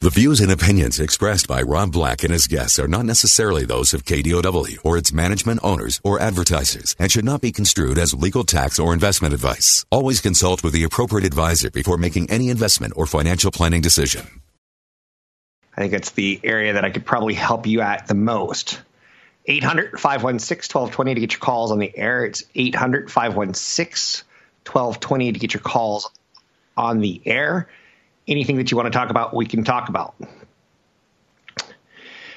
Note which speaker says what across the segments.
Speaker 1: The views and opinions expressed by Rob Black and his guests are not necessarily those of KDOW or its management owners or advertisers and should not be construed as legal tax or investment advice. Always consult with the appropriate advisor before making any investment or financial planning decision.
Speaker 2: I think it's the area that I could probably help you at the most. 800 516 1220 to get your calls on the air. It's 800 516 1220 to get your calls on the air anything that you want to talk about, we can talk about.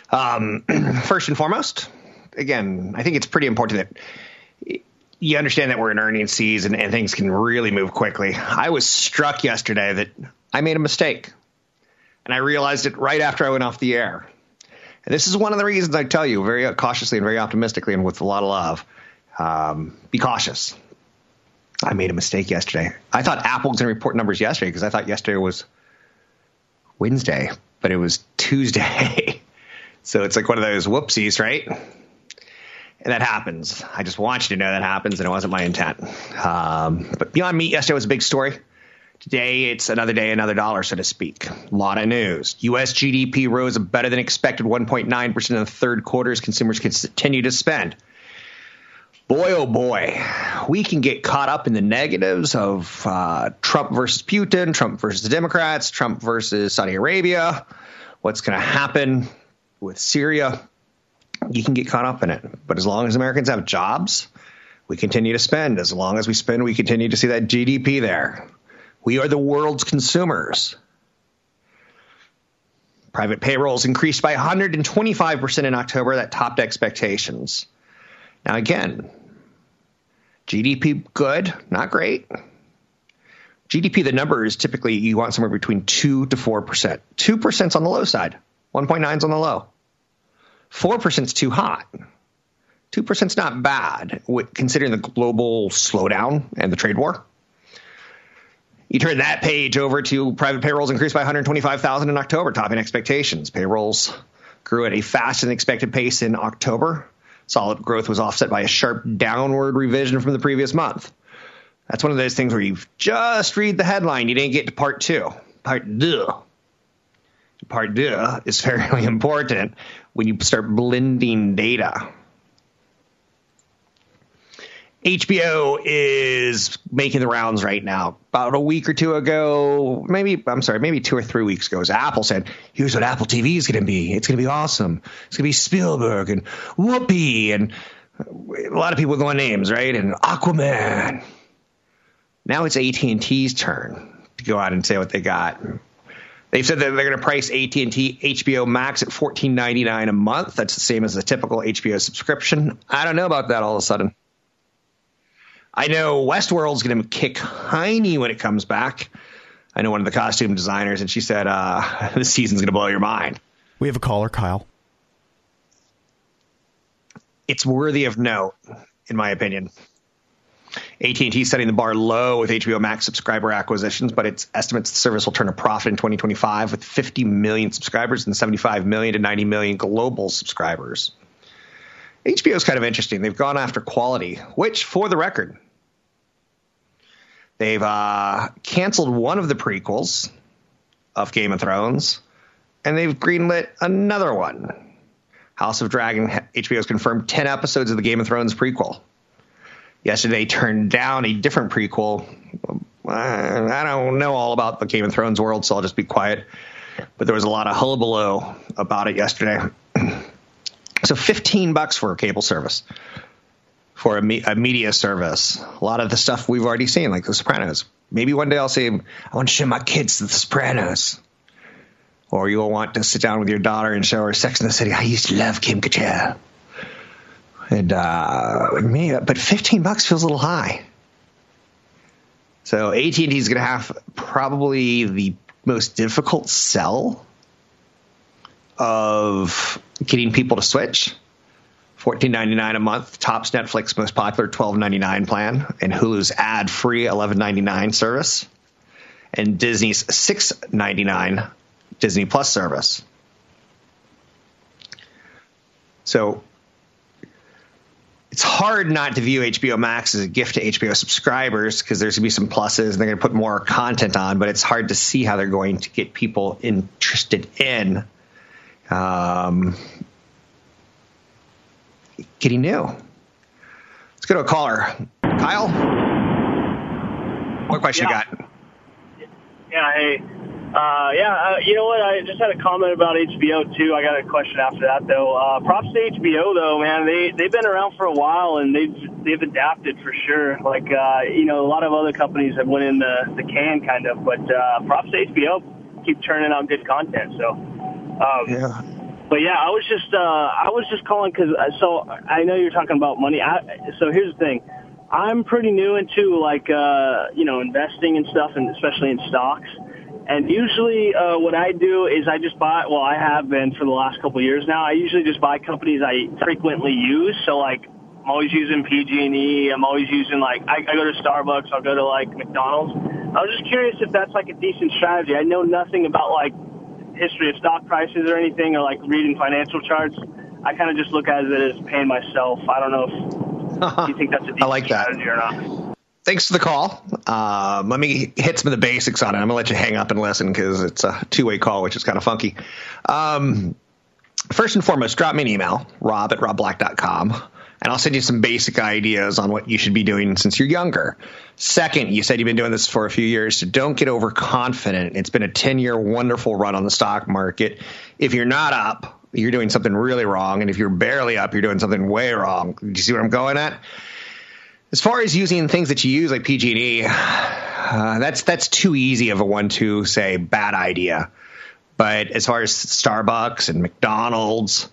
Speaker 2: Um, first and foremost, again, I think it's pretty important that you understand that we're in earnings season and things can really move quickly. I was struck yesterday that I made a mistake, and I realized it right after I went off the air. And this is one of the reasons I tell you very cautiously and very optimistically and with a lot of love um, be cautious. I made a mistake yesterday. I thought Apple was going to report numbers yesterday because I thought yesterday was Wednesday, but it was Tuesday. so it's like one of those whoopsies, right? And that happens. I just want you to know that happens, and it wasn't my intent. Um, but Beyond Meat yesterday was a big story. Today, it's another day, another dollar, so to speak. A lot of news. U.S. GDP rose better than expected 1.9% in the third quarter as consumers continue to spend boy, oh boy, we can get caught up in the negatives of uh, Trump versus Putin, Trump versus the Democrats, Trump versus Saudi Arabia, what's going to happen with Syria. You can get caught up in it. But as long as Americans have jobs, we continue to spend. As long as we spend, we continue to see that GDP there. We are the world's consumers. Private payrolls increased by 125% in October. That topped expectations. Now, again, GDP good, not great. GDP, the number is typically you want somewhere between 2 to 4%. 2% is on the low side, 1.9 is on the low. 4% is too hot. 2% is not bad considering the global slowdown and the trade war. You turn that page over to private payrolls increased by 125,000 in October, topping expectations. Payrolls grew at a faster than expected pace in October. Solid growth was offset by a sharp downward revision from the previous month. That's one of those things where you just read the headline, you didn't get to part two. Part two. Part two is fairly important when you start blending data. HBO is making the rounds right now. About a week or two ago, maybe I'm sorry, maybe two or three weeks ago, Apple said, "Here's what Apple TV is going to be. It's going to be awesome. It's going to be Spielberg and Whoopi and a lot of people with going names, right? And Aquaman." Now it's AT and T's turn to go out and say what they got. They've said that they're going to price AT and T HBO Max at fourteen ninety nine a month. That's the same as a typical HBO subscription. I don't know about that all of a sudden. I know Westworld's going to kick Heine when it comes back. I know one of the costume designers, and she said uh, this season's going to blow your mind.
Speaker 3: We have a caller, Kyle.
Speaker 2: It's worthy of note, in my opinion. AT&T setting the bar low with HBO Max subscriber acquisitions, but its estimates the service will turn a profit in 2025 with 50 million subscribers and 75 million to 90 million global subscribers. HBO is kind of interesting. They've gone after quality, which, for the record, they've uh, canceled one of the prequels of Game of Thrones, and they've greenlit another one. House of Dragon, HBO has confirmed 10 episodes of the Game of Thrones prequel. Yesterday turned down a different prequel. I don't know all about the Game of Thrones world, so I'll just be quiet. But there was a lot of hullabaloo about it yesterday. So 15 bucks for a cable service for a, me- a, media service. A lot of the stuff we've already seen, like The Sopranos. Maybe one day I'll say, I want to show my kids The Sopranos. Or you'll want to sit down with your daughter and show her Sex in the City. I used to love Kim Cattrall. And uh, me, but 15 bucks feels a little high. So AT&T is going to have probably the most difficult sell of getting people to switch. Fourteen ninety nine a month, tops Netflix most popular twelve ninety nine plan, and Hulu's ad free eleven ninety nine service, and Disney's six ninety nine Disney Plus service. So it's hard not to view HBO Max as a gift to HBO subscribers because there's going to be some pluses and they're going to put more content on, but it's hard to see how they're going to get people interested in um, getting new. Let's go to a caller. Kyle? What question
Speaker 3: yeah.
Speaker 2: you got?
Speaker 3: Yeah, hey. Uh, yeah, uh, you know what? I just had a comment about HBO too. I got a question after that though. Uh, props to HBO though, man. They they've been around for a while and they've they've adapted for sure. Like uh, you know, a lot of other companies have went in the the can kind of, but uh, props to HBO. Keep turning out good content. So, um,
Speaker 2: Yeah.
Speaker 3: But yeah, I was just uh, I was just calling because so I know you're talking about money. I, so here's the thing. I'm pretty new into like uh, you know investing and stuff, and especially in stocks. And usually, uh, what I do is I just buy. Well, I have been for the last couple of years now. I usually just buy companies I frequently use. So like, I'm always using PG&E. I'm always using like I, I go to Starbucks. I'll go to like McDonald's. I was just curious if that's like a decent strategy. I know nothing about like history of stock prices or anything, or like reading financial charts. I kind of just look at it as paying myself. I don't know if you think that's a decent
Speaker 2: I like that.
Speaker 3: strategy or not.
Speaker 2: Thanks for the call. Um, let me hit some of the basics on it. I'm going to let you hang up and listen because it's a two way call, which is kind of funky. Um, first and foremost, drop me an email, rob at robblack.com, and I'll send you some basic ideas on what you should be doing since you're younger. Second, you said you've been doing this for a few years, so don't get overconfident. It's been a 10 year wonderful run on the stock market. If you're not up, you're doing something really wrong. And if you're barely up, you're doing something way wrong. Do you see what I'm going at? As far as using things that you use like PG&E, uh, that's that's too easy of a one-two say bad idea. But as far as Starbucks and McDonald's,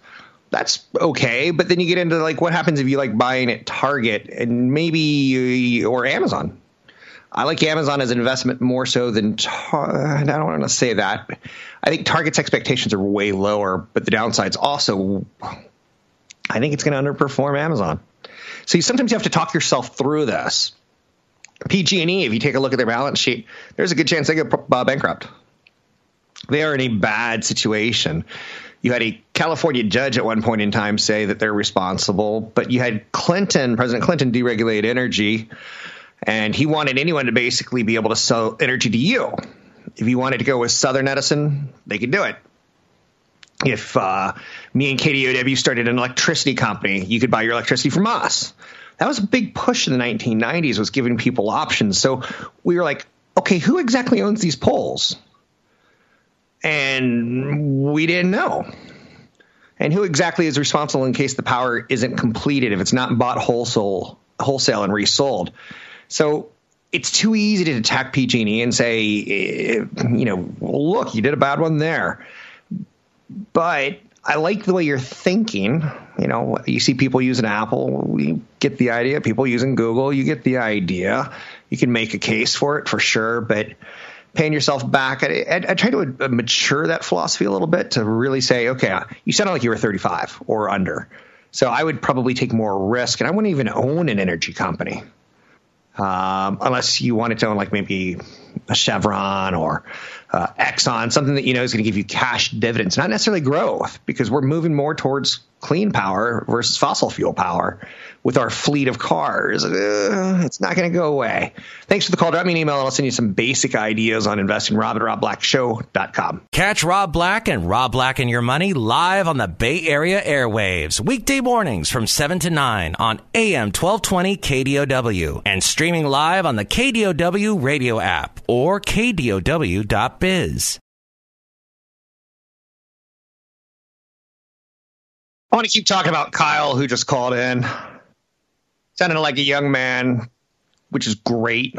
Speaker 2: that's okay. But then you get into like what happens if you like buying at Target and maybe or Amazon. I like Amazon as an investment more so than Tar- I don't want to say that. I think Target's expectations are way lower, but the downside's also I think it's going to underperform Amazon. So you, sometimes you have to talk yourself through this. PG&E, if you take a look at their balance sheet, there's a good chance they go uh, bankrupt. They are in a bad situation. You had a California judge at one point in time say that they're responsible, but you had Clinton, President Clinton, deregulate energy, and he wanted anyone to basically be able to sell energy to you. If you wanted to go with Southern Edison, they could do it if uh, me and KDOW started an electricity company, you could buy your electricity from us. That was a big push in the 1990s, was giving people options. So we were like, okay, who exactly owns these poles? And we didn't know. And who exactly is responsible in case the power isn't completed, if it's not bought wholesale, wholesale and resold? So it's too easy to attack PG&E and say, eh, you know, well, look, you did a bad one there but I like the way you're thinking. You know, you see people using Apple, you get the idea. People using Google, you get the idea. You can make a case for it for sure, but paying yourself back, I, I, I try to mature that philosophy a little bit to really say, okay, you sound like you were 35 or under. So I would probably take more risk, and I wouldn't even own an energy company um, unless you wanted to own like maybe a Chevron or uh, Exxon, something that you know is going to give you cash dividends, not necessarily growth, because we're moving more towards clean power versus fossil fuel power with our fleet of cars. Uh, it's not going to go away. Thanks for the call. Drop me an email and I'll send you some basic ideas on investing. Rob at robblackshow.com.
Speaker 4: Catch Rob Black and Rob Black and Your Money live on the Bay Area airwaves, weekday mornings from 7 to 9 on AM 1220 KDOW and streaming live on the KDOW radio app or KDOW.biz.
Speaker 2: I want to keep talking about Kyle, who just called in. Sounded like a young man, which is great.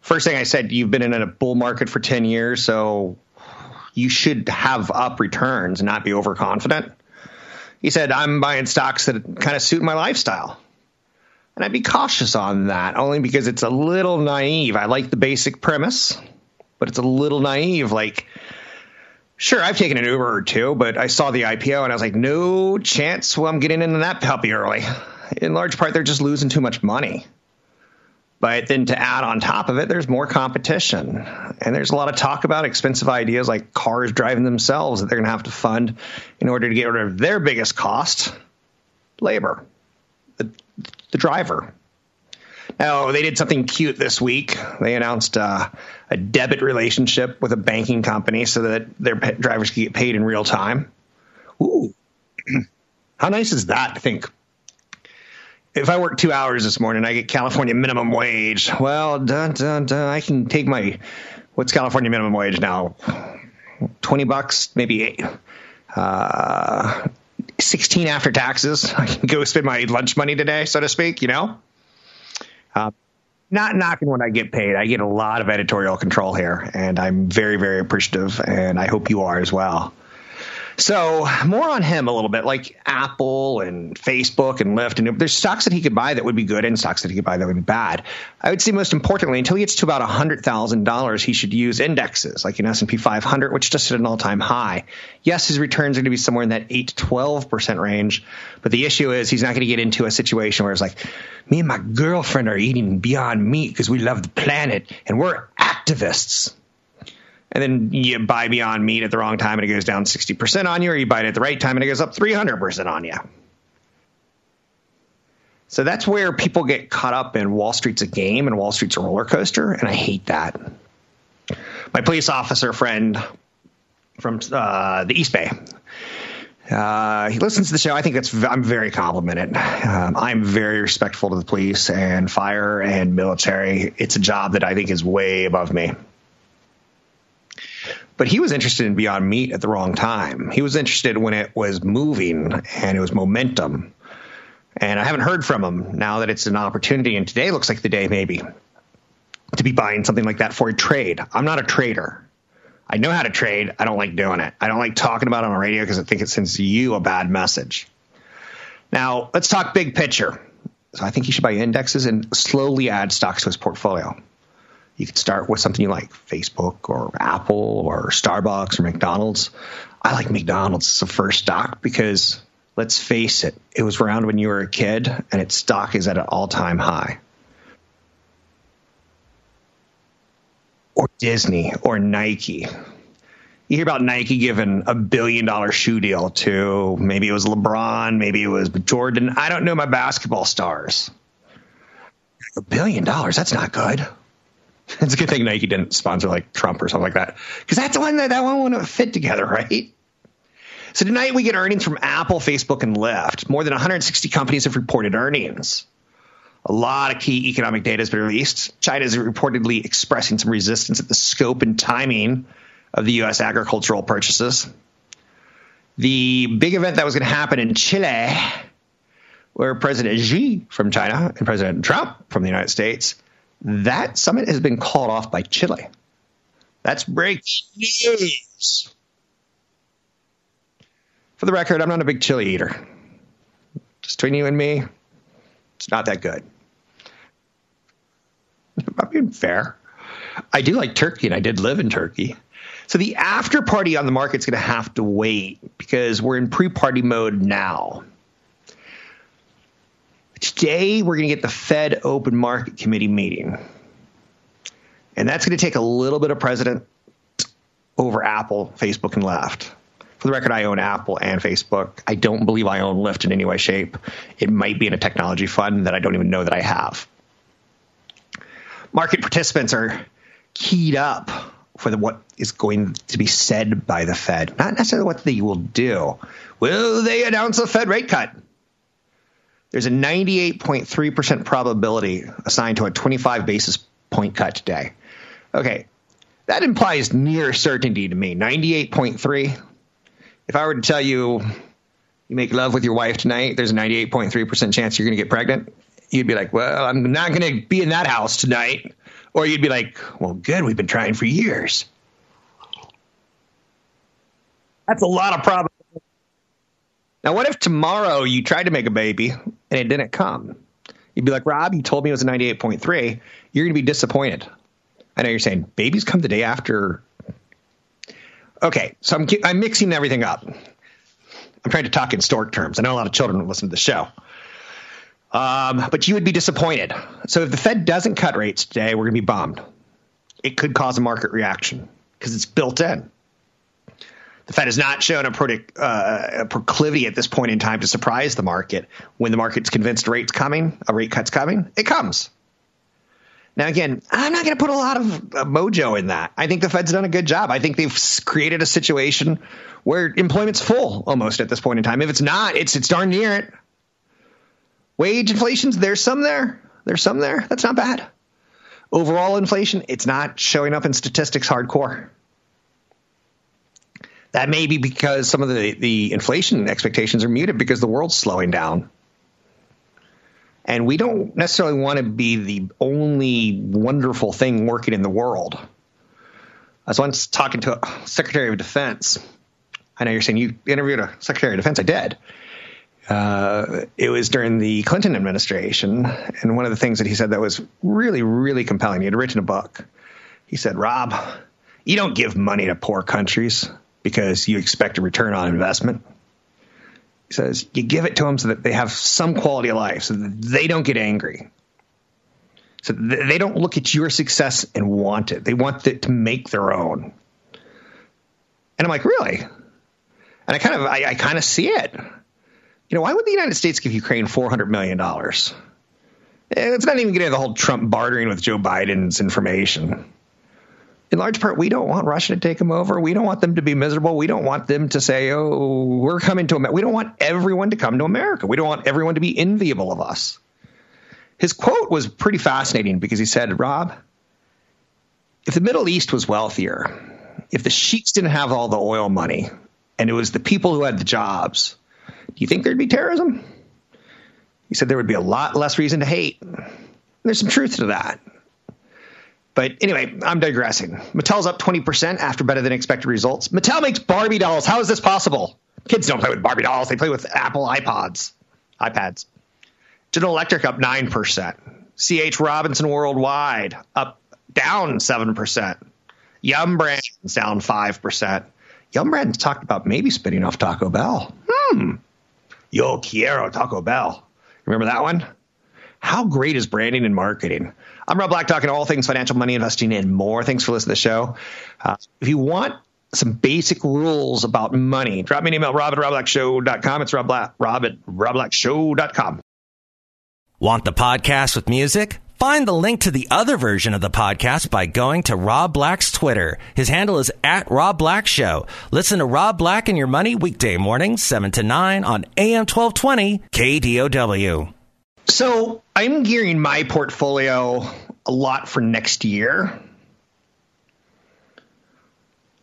Speaker 2: First thing I said, you've been in a bull market for 10 years, so you should have up returns and not be overconfident. He said, I'm buying stocks that kind of suit my lifestyle. And I'd be cautious on that, only because it's a little naive. I like the basic premise, but it's a little naive. Like, Sure, I've taken an Uber or two, but I saw the IPO and I was like, no chance well, I'm getting into that puppy early. In large part, they're just losing too much money. But then to add on top of it, there's more competition. And there's a lot of talk about expensive ideas like cars driving themselves that they're going to have to fund in order to get rid of their biggest cost labor, the, the driver. Now, they did something cute this week. They announced uh, a debit relationship with a banking company so that their drivers can get paid in real time. Ooh, how nice is that? I think if I work two hours this morning, I get California minimum wage. Well, dun, dun, dun, I can take my what's California minimum wage now? Twenty bucks, maybe eight. Uh, 16 after taxes. I can go spend my lunch money today, so to speak, you know? Uh, not knocking when I get paid. I get a lot of editorial control here, and I'm very, very appreciative, and I hope you are as well. So more on him a little bit, like Apple and Facebook and Lyft, and there's stocks that he could buy that would be good, and stocks that he could buy that would be bad. I would say most importantly, until he gets to about hundred thousand dollars, he should use indexes like an S and P 500, which just hit an all time high. Yes, his returns are going to be somewhere in that eight to twelve percent range, but the issue is he's not going to get into a situation where it's like, me and my girlfriend are eating Beyond Meat because we love the planet and we're activists and then you buy Beyond Meat at the wrong time and it goes down 60% on you, or you buy it at the right time and it goes up 300% on you. So that's where people get caught up in Wall Street's a game and Wall Street's a roller coaster, and I hate that. My police officer friend from uh, the East Bay, uh, he listens to the show. I think that's I'm very complimented. Um, I'm very respectful to the police and fire and military. It's a job that I think is way above me. But he was interested in Beyond Meat at the wrong time. He was interested when it was moving and it was momentum. And I haven't heard from him now that it's an opportunity. And today looks like the day, maybe, to be buying something like that for a trade. I'm not a trader. I know how to trade. I don't like doing it. I don't like talking about it on the radio because I think it sends you a bad message. Now, let's talk big picture. So I think he should buy indexes and slowly add stocks to his portfolio. You could start with something you like Facebook or Apple or Starbucks or McDonald's. I like McDonald's as a first stock because let's face it, it was around when you were a kid and its stock is at an all time high. Or Disney or Nike. You hear about Nike giving a billion dollar shoe deal to maybe it was LeBron, maybe it was Jordan. I don't know my basketball stars. A billion dollars, that's not good. It's a good thing Nike didn't sponsor like Trump or something like that, because that's the one that that one wouldn't fit together, right? So tonight we get earnings from Apple, Facebook, and Lyft. More than 160 companies have reported earnings. A lot of key economic data has been released. China is reportedly expressing some resistance at the scope and timing of the U.S. agricultural purchases. The big event that was going to happen in Chile, where President Xi from China and President Trump from the United States that summit has been called off by Chile. That's breaking news. For the record, I'm not a big chili eater. Just between you and me, it's not that good. I'm being fair. I do like turkey, and I did live in Turkey. So the after party on the market's going to have to wait because we're in pre party mode now. Today, we're going to get the Fed Open Market Committee meeting. And that's going to take a little bit of precedent over Apple, Facebook, and Lyft. For the record, I own Apple and Facebook. I don't believe I own Lyft in any way, shape. It might be in a technology fund that I don't even know that I have. Market participants are keyed up for the, what is going to be said by the Fed, not necessarily what they will do. Will they announce a Fed rate cut? There's a 98.3% probability assigned to a 25 basis point cut today. Okay, that implies near certainty to me. 98.3. If I were to tell you you make love with your wife tonight, there's a 98.3% chance you're going to get pregnant, you'd be like, well, I'm not going to be in that house tonight. Or you'd be like, well, good, we've been trying for years. That's a lot of probability. Now, what if tomorrow you tried to make a baby and it didn't come? You'd be like, Rob, you told me it was a 98.3. You're going to be disappointed. I know you're saying babies come the day after. Okay, so I'm I'm mixing everything up. I'm trying to talk in stork terms. I know a lot of children listen to the show. Um, but you would be disappointed. So if the Fed doesn't cut rates today, we're going to be bombed. It could cause a market reaction because it's built in. The Fed has not shown a, uh, a, proclivity at this point in time to surprise the market. When the market's convinced rates coming, a rate cut's coming, it comes. Now, again, I'm not going to put a lot of uh, mojo in that. I think the Fed's done a good job. I think they've created a situation where employment's full almost at this point in time. If it's not, it's it's darn near it. Wage inflation's there's some there. There's some there. That's not bad. Overall inflation, it's not showing up in statistics hardcore. That may be because some of the, the inflation expectations are muted because the world's slowing down. And we don't necessarily want to be the only wonderful thing working in the world. I was once talking to a Secretary of Defense. I know you're saying you interviewed a Secretary of Defense. I did. Uh, it was during the Clinton administration. And one of the things that he said that was really, really compelling, he had written a book. He said, Rob, you don't give money to poor countries because you expect a return on investment. He says you give it to them so that they have some quality of life, so that they don't get angry. So they don't look at your success and want it. They want it to make their own. And I'm like, really? And I kind of, I, I kind of see it. You know, why would the United States give Ukraine $400 million? Eh, it's not even getting the whole Trump bartering with Joe Biden's information in large part, we don't want Russia to take them over. We don't want them to be miserable. We don't want them to say, oh, we're coming to America. We don't want everyone to come to America. We don't want everyone to be enviable of us. His quote was pretty fascinating because he said, Rob, if the Middle East was wealthier, if the sheiks didn't have all the oil money and it was the people who had the jobs, do you think there'd be terrorism? He said there would be a lot less reason to hate. And there's some truth to that. But anyway, I'm digressing. Mattel's up 20% after better than expected results. Mattel makes Barbie dolls. How is this possible? Kids don't play with Barbie dolls, they play with Apple iPods, iPads. General Electric up 9%. CH Robinson Worldwide up down 7%. Yum Brands down 5%. Yum Brands talked about maybe spinning off Taco Bell. Hmm. Yo quiero Taco Bell. Remember that one? How great is branding and marketing? I'm Rob Black, talking all things financial, money, investing, and more. Thanks for listening to the show. Uh, if you want some basic rules about money, drop me an email, rob at robblackshow.com. It's rob, Black, rob at robblackshow.com.
Speaker 4: Want the podcast with music? Find the link to the other version of the podcast by going to Rob Black's Twitter. His handle is at Rob Black Show. Listen to Rob Black and Your Money weekday mornings, 7 to 9 on AM 1220 KDOW.
Speaker 2: So I'm gearing my portfolio a lot for next year.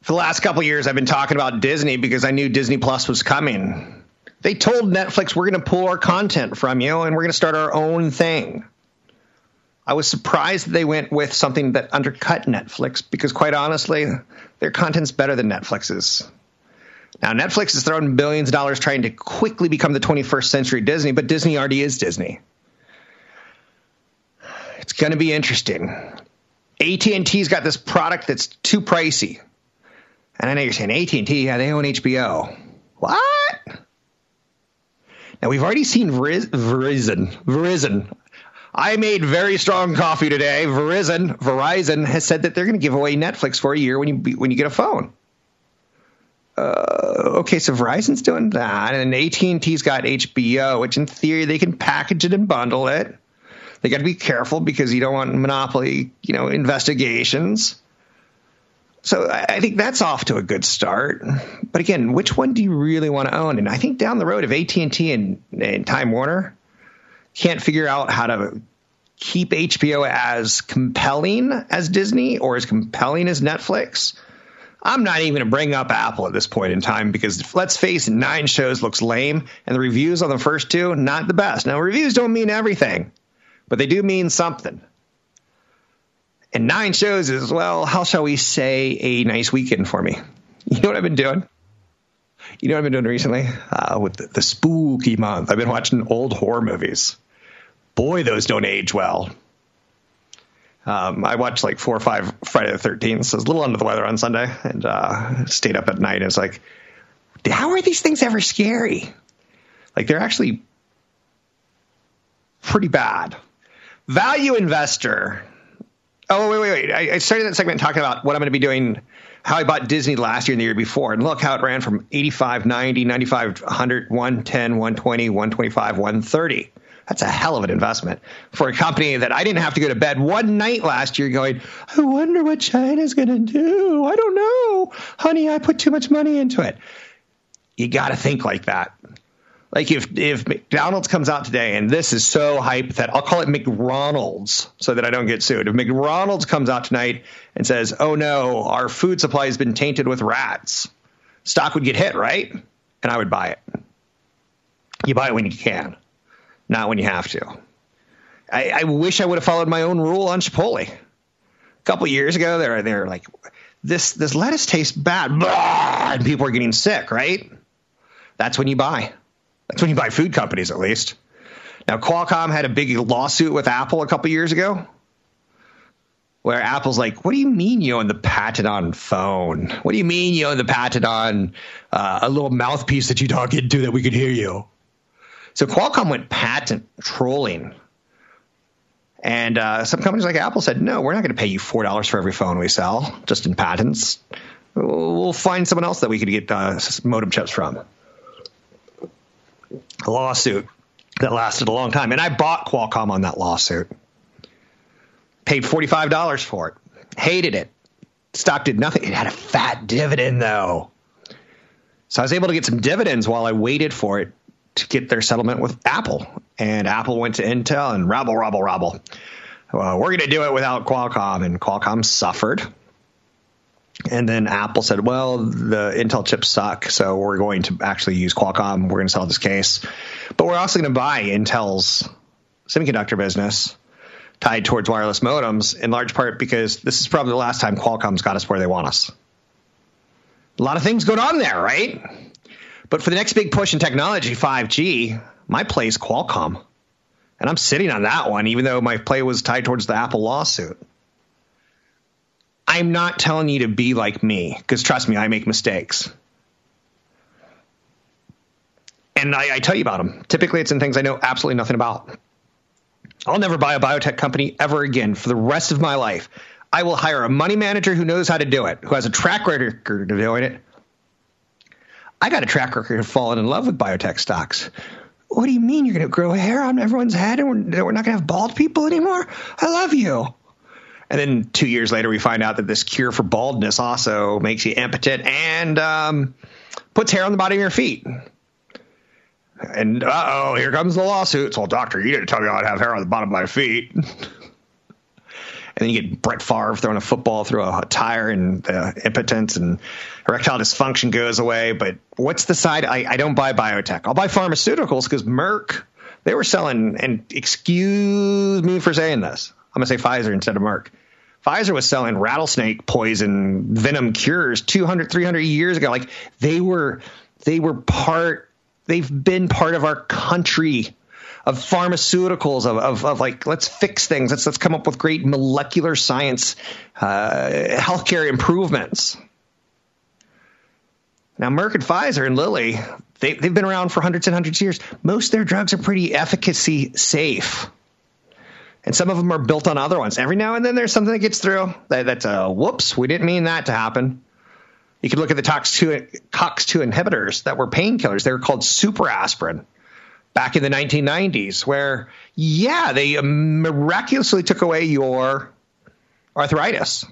Speaker 2: For the last couple years, I've been talking about Disney because I knew Disney Plus was coming. They told Netflix, we're going to pull our content from you and we're going to start our own thing. I was surprised that they went with something that undercut Netflix because, quite honestly, their content's better than Netflix's. Now, Netflix has thrown billions of dollars trying to quickly become the 21st century Disney, but Disney already is Disney. Going to be interesting. AT&T's got this product that's too pricey. And I know you're saying AT&T, yeah, they own HBO. What? Now we've already seen Verizon. Verizon. I made very strong coffee today. Verizon, Verizon has said that they're going to give away Netflix for a year when you when you get a phone. Uh, okay, so Verizon's doing that, and AT&T's got HBO, which in theory they can package it and bundle it. They got to be careful because you don't want monopoly, you know, investigations. So I think that's off to a good start. But again, which one do you really want to own? And I think down the road, if AT and T and Time Warner can't figure out how to keep HBO as compelling as Disney or as compelling as Netflix, I'm not even going to bring up Apple at this point in time because let's face it, nine shows looks lame, and the reviews on the first two not the best. Now reviews don't mean everything but they do mean something. And nine shows is, well, how shall we say, a nice weekend for me. You know what I've been doing? You know what I've been doing recently? Uh, with the, the spooky month, I've been watching old horror movies. Boy, those don't age well. Um, I watched like four or five Friday the 13th. So I was a little under the weather on Sunday and uh, stayed up at night. It's like, how are these things ever scary? Like they're actually pretty bad. Value investor. Oh, wait, wait, wait. I, started that segment talking about what I'm going to be doing, how I bought Disney last year and the year before. And look how it ran from 85, 90, 95, 100, 110, 120, 125, 130. That's a hell of an investment for a company that I didn't have to go to bed one night last year going, I wonder what China's going to do. I don't know. Honey, I put too much money into it. You got to think like that. Like if if McDonald's comes out today and this is so hype that I'll call it McDonald's so that I don't get sued. If McDonald's comes out tonight and says, "Oh no, our food supply has been tainted with rats," stock would get hit, right? And I would buy it. You buy it when you can not when you have to. I, I wish I would have followed my own rule on Chipotle. A couple years ago, they're they're like, this this lettuce tastes bad, and people are getting sick. Right? That's when you buy. That's when you buy food companies, at least. Now, Qualcomm had a big lawsuit with Apple a couple years ago, where Apple's like, "What do you mean you own the patent on phone? What do you mean you own the patent on uh, a little mouthpiece that you talk into that we could hear you?" So Qualcomm went patent trolling. And uh, some companies like Apple said, no, we're not going to pay you $4 for every phone we sell, just in patents. We'll find someone else that we could get uh, modem chips from. Lawsuit that lasted a long time. And I bought Qualcomm on that lawsuit. Paid $45 for it. Hated it. Stock did nothing. It had a fat dividend, though. So I was able to get some dividends while I waited for it to get their settlement with Apple. And Apple went to Intel and rabble, rabble, rabble. Uh, we're going to do it without Qualcomm. And Qualcomm suffered. And then Apple said, well, the Intel chips suck, so we're going to actually use Qualcomm. We're going to sell this case. But we're also going to buy Intel's semiconductor business tied towards wireless modems, in large part because this is probably the last time Qualcomm's got us where they want us. A lot of things going on there, right? But for the next big push in technology, 5G, my play is Qualcomm. And I'm sitting on that one, even though my play was tied towards the Apple lawsuit. I'm not telling you to be like me, because trust me, I make mistakes. And I, I, tell you about them. Typically, it's in things I know absolutely nothing about. I'll never buy a biotech company ever again for the rest of my life. I will hire a money manager who knows how to do it, who has a track record of doing it, I got a track record of falling in love with biotech stocks. What do you mean you're going to grow hair on everyone's head and we're, we're not going to have bald people anymore? I love you. And then two years later, we find out that this cure for baldness also makes you impotent and um, puts hair on the bottom of your feet. And uh oh, here comes the lawsuit. Well, doctor, you didn't tell me I'd have hair on the bottom of my feet. and then you get Brett Favre throwing a football through a tire and uh, impotence and erectile dysfunction goes away. But what's the side? I, I don't buy biotech. I'll buy pharmaceuticals because Merck, they were selling, and excuse me for saying this, I'm going to say Pfizer instead of Merck. Pfizer was selling rattlesnake poison venom cures 200, 300 years ago. Like they were, they were part, they've been part of our country of pharmaceuticals, of, of, of, like let's fix things, let's let's come up with great molecular science, uh, healthcare improvements. Now, Merck and Pfizer and Lilly, they, they've been around for hundreds and hundreds of years. Most of their drugs are pretty efficacy safe. And some of them are built on other ones. Every now and then there's something that gets through that, that's a whoops, we didn't mean that to happen. You could look at the COX2, COX2 inhibitors that were painkillers. They were called super aspirin back in the 1990s, where, yeah, they miraculously took away your arthritis.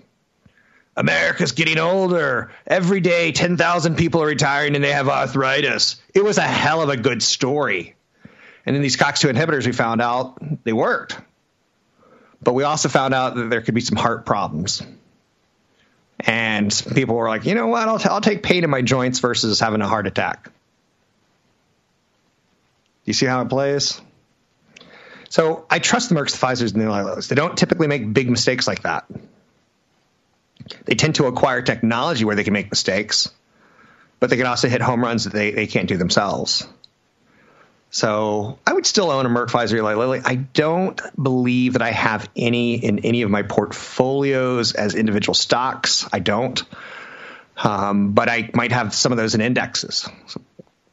Speaker 2: America's getting older. Every day, 10,000 people are retiring and they have arthritis. It was a hell of a good story. And in these COX2 inhibitors, we found out they worked. But we also found out that there could be some heart problems. And people were like, you know what? I'll, t- I'll take pain in my joints versus having a heart attack you see how it plays? So I trust the Mercks, the Pfizer's, and the Lillys. They don't typically make big mistakes like that. They tend to acquire technology where they can make mistakes, but they can also hit home runs that they, they can't do themselves. So I would still own a Merck, Pfizer, Eli Lilly. I don't believe that I have any in any of my portfolios as individual stocks. I don't. Um, but I might have some of those in indexes. So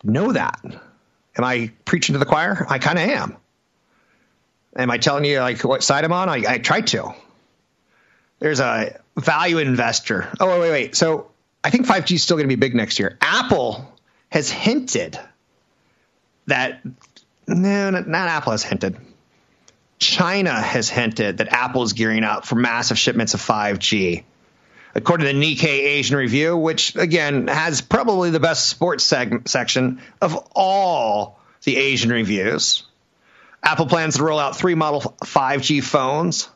Speaker 2: know that. Am I preaching to the choir? I kind of am. Am I telling you like what side I'm on? I, I try to. There's a value investor. Oh wait, wait, wait. So I think 5G is still going to be big next year. Apple has hinted that no, not, Apple has hinted. China has hinted that Apple is gearing up for massive shipments of 5G. According to the Nikkei Asian Review, which again has probably the best sports section of all the Asian reviews, Apple plans to roll out three model 5G phones.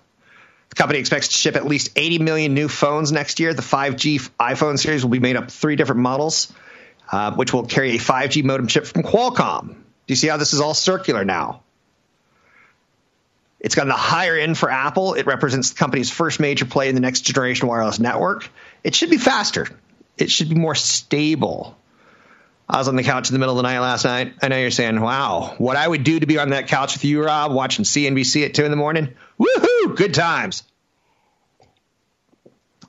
Speaker 2: The company expects to ship at least 80 million new phones next year. The 5G iPhone series will be made up of three different models, uh, which will carry a 5G modem chip from Qualcomm. Do you see how this is all circular now? It's got the higher end for Apple. It represents the company's first major play in the next generation wireless network. It should be faster. It should be more stable. I was on the couch in the middle of the night last night. I know you're saying, wow, what I would do to be on that couch with you, Rob, watching CNBC at 2 in the morning. Woohoo! Good times.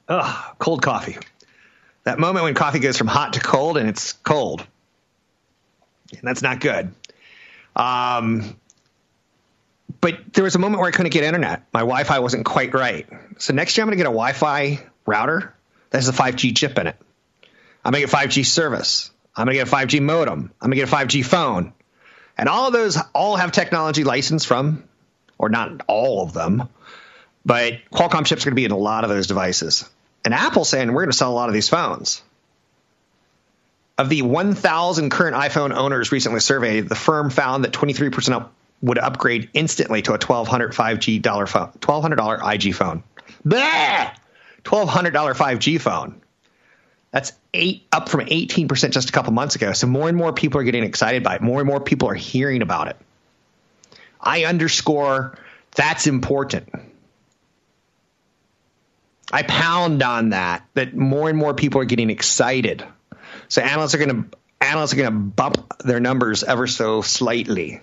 Speaker 2: Ugh, cold coffee. That moment when coffee goes from hot to cold and it's cold. And that's not good. Um, but there was a moment where I couldn't get internet. My Wi Fi wasn't quite right. So next year I'm going to get a Wi Fi router that has a 5G chip in it. I'm going to get 5G service. I'm going to get a 5G modem. I'm going to get a 5G phone. And all of those all have technology license from, or not all of them, but Qualcomm chips are going to be in a lot of those devices. And Apple's saying we're going to sell a lot of these phones. Of the 1,000 current iPhone owners recently surveyed, the firm found that 23% up would upgrade instantly to a $1,200 5G dollar phone, $1,200 IG phone. Blah! $1,200 5G phone. That's eight up from 18% just a couple months ago. So more and more people are getting excited by it. More and more people are hearing about it. I underscore that's important. I pound on that that more and more people are getting excited. So analysts are going to analysts are going to bump their numbers ever so slightly.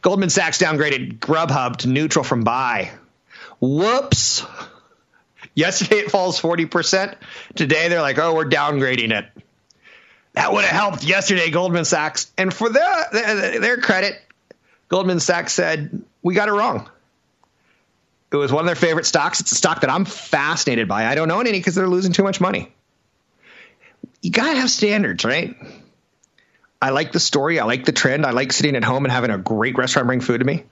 Speaker 2: Goldman Sachs downgraded Grubhub to neutral from buy. Whoops. Yesterday it falls 40%. Today they're like, oh, we're downgrading it. That would have helped yesterday, Goldman Sachs. And for their, their credit, Goldman Sachs said, we got it wrong. It was one of their favorite stocks. It's a stock that I'm fascinated by. I don't own any because they're losing too much money. You got to have standards, right? I like the story. I like the trend. I like sitting at home and having a great restaurant bring food to me.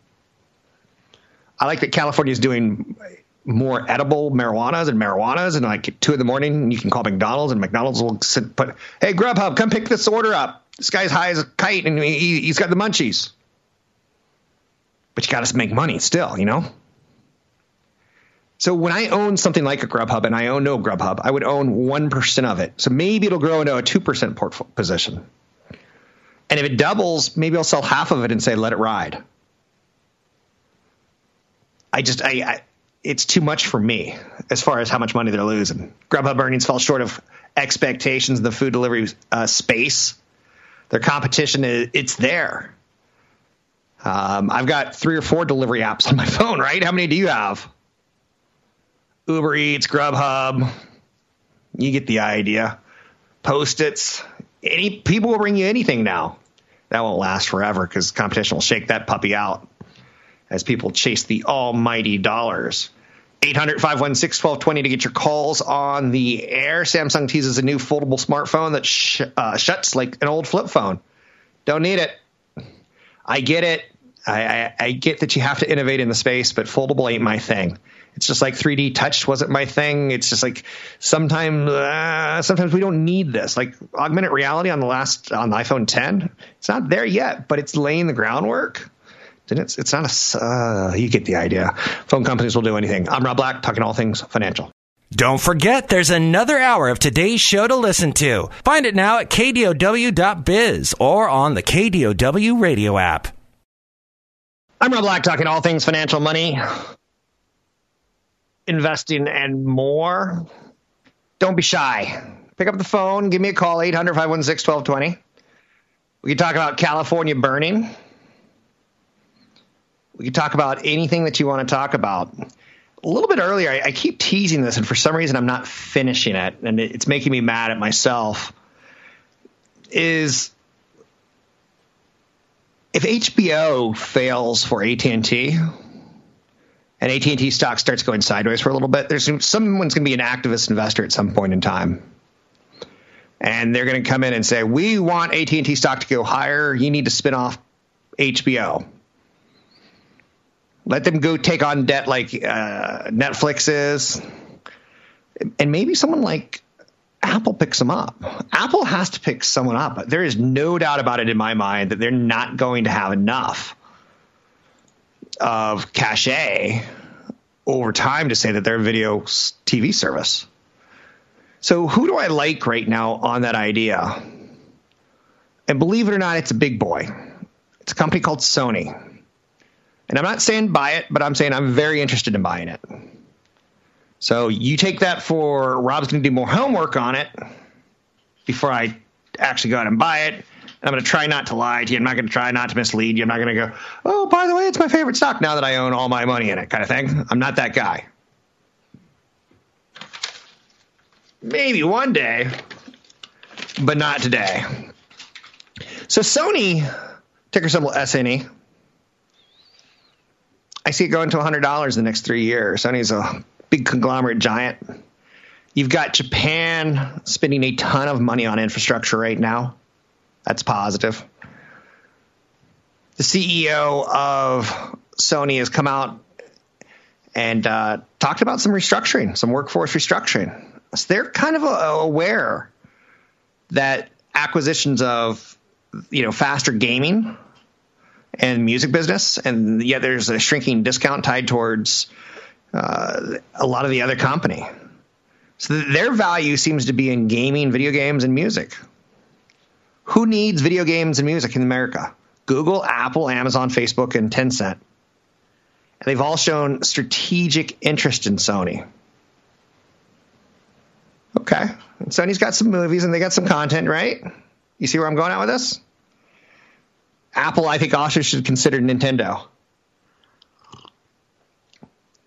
Speaker 2: I like that California is doing more edible marijuanas and marijuanas, and like two in the morning, you can call McDonald's, and McDonald's will sit, put, "Hey Grubhub, come pick this order up. This guy's high as a kite, and he, he's got the munchies." But you got to make money still, you know. So when I own something like a Grubhub, and I own no Grubhub, I would own one percent of it. So maybe it'll grow into a two percent position. And if it doubles, maybe I'll sell half of it and say, "Let it ride." I just I, I it's too much for me as far as how much money they're losing. Grubhub earnings fell short of expectations in the food delivery uh, space. Their competition is it's there. Um, I've got three or four delivery apps on my phone, right? How many do you have? Uber Eats, Grubhub. You get the idea. Postmates. Any people will bring you anything now. That won't last forever because competition will shake that puppy out as people chase the almighty dollars. 800 516 1220 to get your calls on the air. Samsung teases a new foldable smartphone that sh- uh, shuts like an old flip phone. Don't need it. I get it. I, I, I, get that you have to innovate in the space, but foldable ain't my thing. It's just like 3D touch wasn't my thing. It's just like sometimes uh, sometimes we don't need this. Like augmented reality on the last on the iPhone 10, it's not there yet, but it's laying the groundwork it's it's not a uh, you get the idea. Phone companies will do anything. I'm Rob Black, talking all things financial.
Speaker 4: Don't forget, there's another hour of today's show to listen to. Find it now at kdow.biz or on the KDOW radio app.
Speaker 2: I'm Rob Black, talking all things financial, money, investing, and more. Don't be shy. Pick up the phone, give me a call, 800 516 1220. We can talk about California burning. We can talk about anything that you want to talk about. A little bit earlier, I, I keep teasing this, and for some reason, I'm not finishing it, and it's making me mad at myself. Is if HBO fails for AT&T and AT&T stock starts going sideways for a little bit, there's someone's going to be an activist investor at some point in time. And they're going to come in and say, "We want AT&T stock to go higher. You need to spin off HBO." Let them go take on debt like uh, Netflix is, and maybe someone like Apple picks them up. Apple has to pick someone up. There is no doubt about it in my mind that they're not going to have enough of cachet over time to say that they're a video TV service. So who do I like right now on that idea? And believe it or not, it's a big boy. It's a company called Sony. And I'm not saying buy it, but I'm saying I'm very interested in buying it. So you take that for Rob's going to do more homework on it before I actually go out and buy it. And I'm going to try not to lie to you. I'm not going to try not to mislead you. I'm not going to go, oh, by the way, it's my favorite stock now that I own all my money in it, kind of thing. I'm not that guy. Maybe one day, but not today. So Sony, ticker symbol SNE, I see it going to $100 in the next three years. Sony's a big conglomerate giant. You've got Japan spending a ton of money on infrastructure right now. That's positive. The CEO of Sony has come out and uh, talked about some restructuring, some workforce restructuring. So they're kind of uh, aware that acquisitions of you know faster gaming and music business, and yet there's a shrinking discount tied towards uh, a lot of the other company. So their value seems to be in gaming, video games, and music. Who needs video games and music in America? Google, Apple, Amazon, Facebook, and Tencent. And they've all shown strategic interest in Sony. Okay. And Sony's got some movies and they got some content, right? You see where I'm going at with this? Apple, I think, also should consider Nintendo.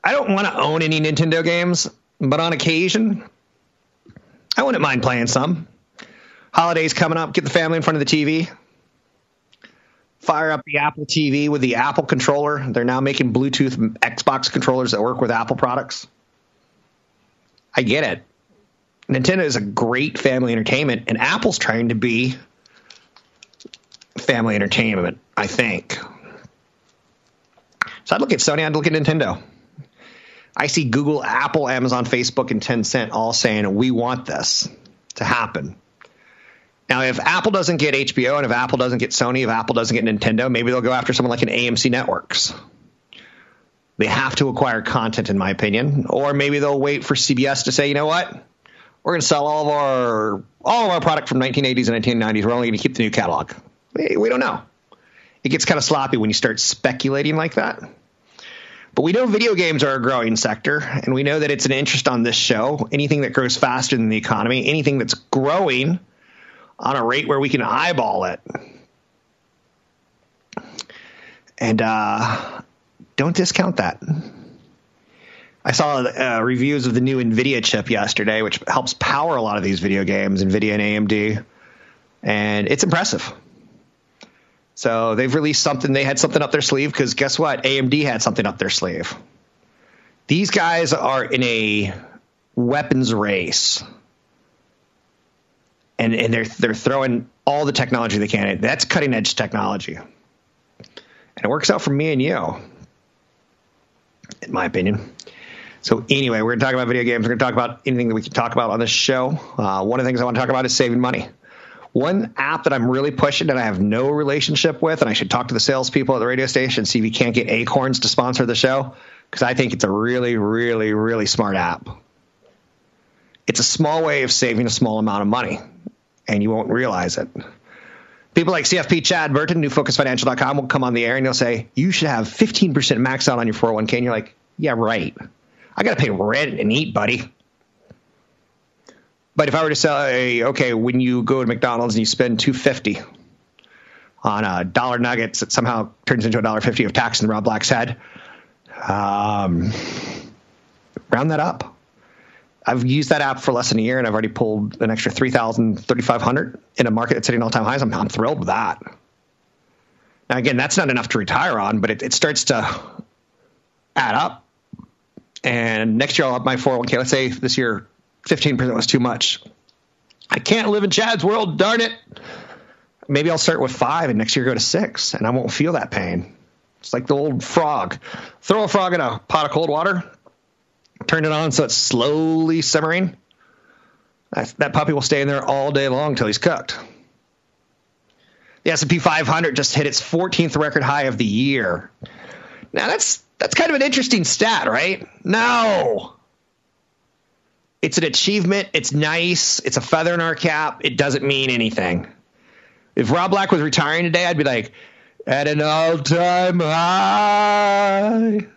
Speaker 2: I don't want to own any Nintendo games, but on occasion, I wouldn't mind playing some. Holidays coming up, get the family in front of the TV. Fire up the Apple TV with the Apple controller. They're now making Bluetooth Xbox controllers that work with Apple products. I get it. Nintendo is a great family entertainment, and Apple's trying to be family entertainment, I think. So I'd look at Sony, I'd look at Nintendo. I see Google, Apple, Amazon, Facebook, and Tencent all saying, we want this to happen. Now, if Apple doesn't get HBO and if Apple doesn't get Sony, if Apple doesn't get Nintendo, maybe they'll go after someone like an AMC Networks. They have to acquire content, in my opinion, or maybe they'll wait for CBS to say, you know what, we're going to sell all of our all of our product from 1980s and 1990s. We're only going to keep the new catalog. We don't know. It gets kind of sloppy when you start speculating like that. But we know video games are a growing sector, and we know that it's an interest on this show. Anything that grows faster than the economy, anything that's growing on a rate where we can eyeball it. And uh, don't discount that. I saw uh, reviews of the new NVIDIA chip yesterday, which helps power a lot of these video games, NVIDIA and AMD. And it's impressive. So they've released something. They had something up their sleeve because guess what? AMD had something up their sleeve. These guys are in a weapons race, and and they're they're throwing all the technology they can. That's cutting edge technology, and it works out for me and you, in my opinion. So anyway, we're going to talk about video games. We're going to talk about anything that we can talk about on this show. Uh, one of the things I want to talk about is saving money. One app that I'm really pushing and I have no relationship with, and I should talk to the salespeople at the radio station see if we can't get Acorns to sponsor the show because I think it's a really, really, really smart app. It's a small way of saving a small amount of money, and you won't realize it. People like CFP Chad Burton, newfocusfinancial.com, will come on the air and they'll say, You should have 15% max out on your 401k. And you're like, Yeah, right. I got to pay rent and eat, buddy. But if I were to say, okay, when you go to McDonald's and you spend two fifty, on a dollar nuggets that somehow turns into a dollar fifty of tax in Rob Black's head. Um, round that up. I've used that app for less than a year and I've already pulled an extra 3,000, 3,500 in a market that's hitting all time highs. I'm, I'm thrilled with that. Now, again, that's not enough to retire on, but it, it starts to add up. And next year I'll up my 401k. Let's say this year 15% was too much. I can't live in Chad's world, darn it. Maybe I'll start with five and next year go to six and I won't feel that pain. It's like the old frog. Throw a frog in a pot of cold water, turn it on so it's slowly simmering. That, that puppy will stay in there all day long until he's cooked. The S&P 500 just hit its 14th record high of the year. Now that's that's kind of an interesting stat, right? No. It's an achievement. It's nice. It's a feather in our cap. It doesn't mean anything. If Rob Black was retiring today, I'd be like, at an all-time high.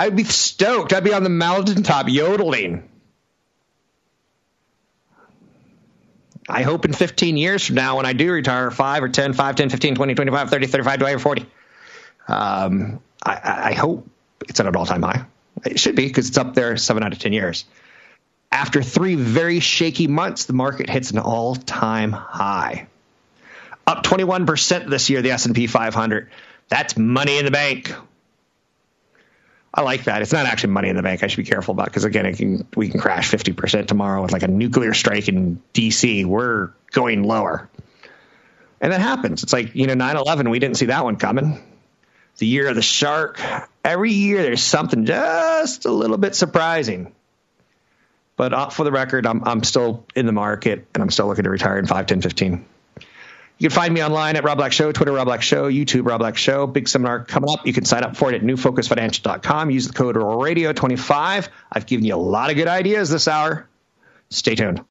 Speaker 2: I'd be stoked. I'd be on the mountaintop yodeling. I hope in 15 years from now, when I do retire, 5 or 10, 5, 10, 15, 20, 25, 30, 35, 20, or 40, um, I, I hope it's at an all time high. It should be because it's up there seven out of 10 years. After three very shaky months, the market hits an all time high. Up 21% this year, the S&P 500. That's money in the bank. I like that. It's not actually money in the bank. I should be careful about because again, can, we can crash 50% tomorrow with like a nuclear strike in DC. We're going lower. And that happens. It's like, you know, 9 11, we didn't see that one coming. The year of the shark. Every year there's something just a little bit surprising. But uh, for the record, I'm, I'm still in the market and I'm still looking to retire in 5, 10, 15. You can find me online at Rob Black Show, Twitter Rob Black Show, YouTube Rob Black Show. Big seminar coming up. You can sign up for it at newfocusfinancial.com. Use the code radio 25 I've given you a lot of good ideas this hour. Stay tuned.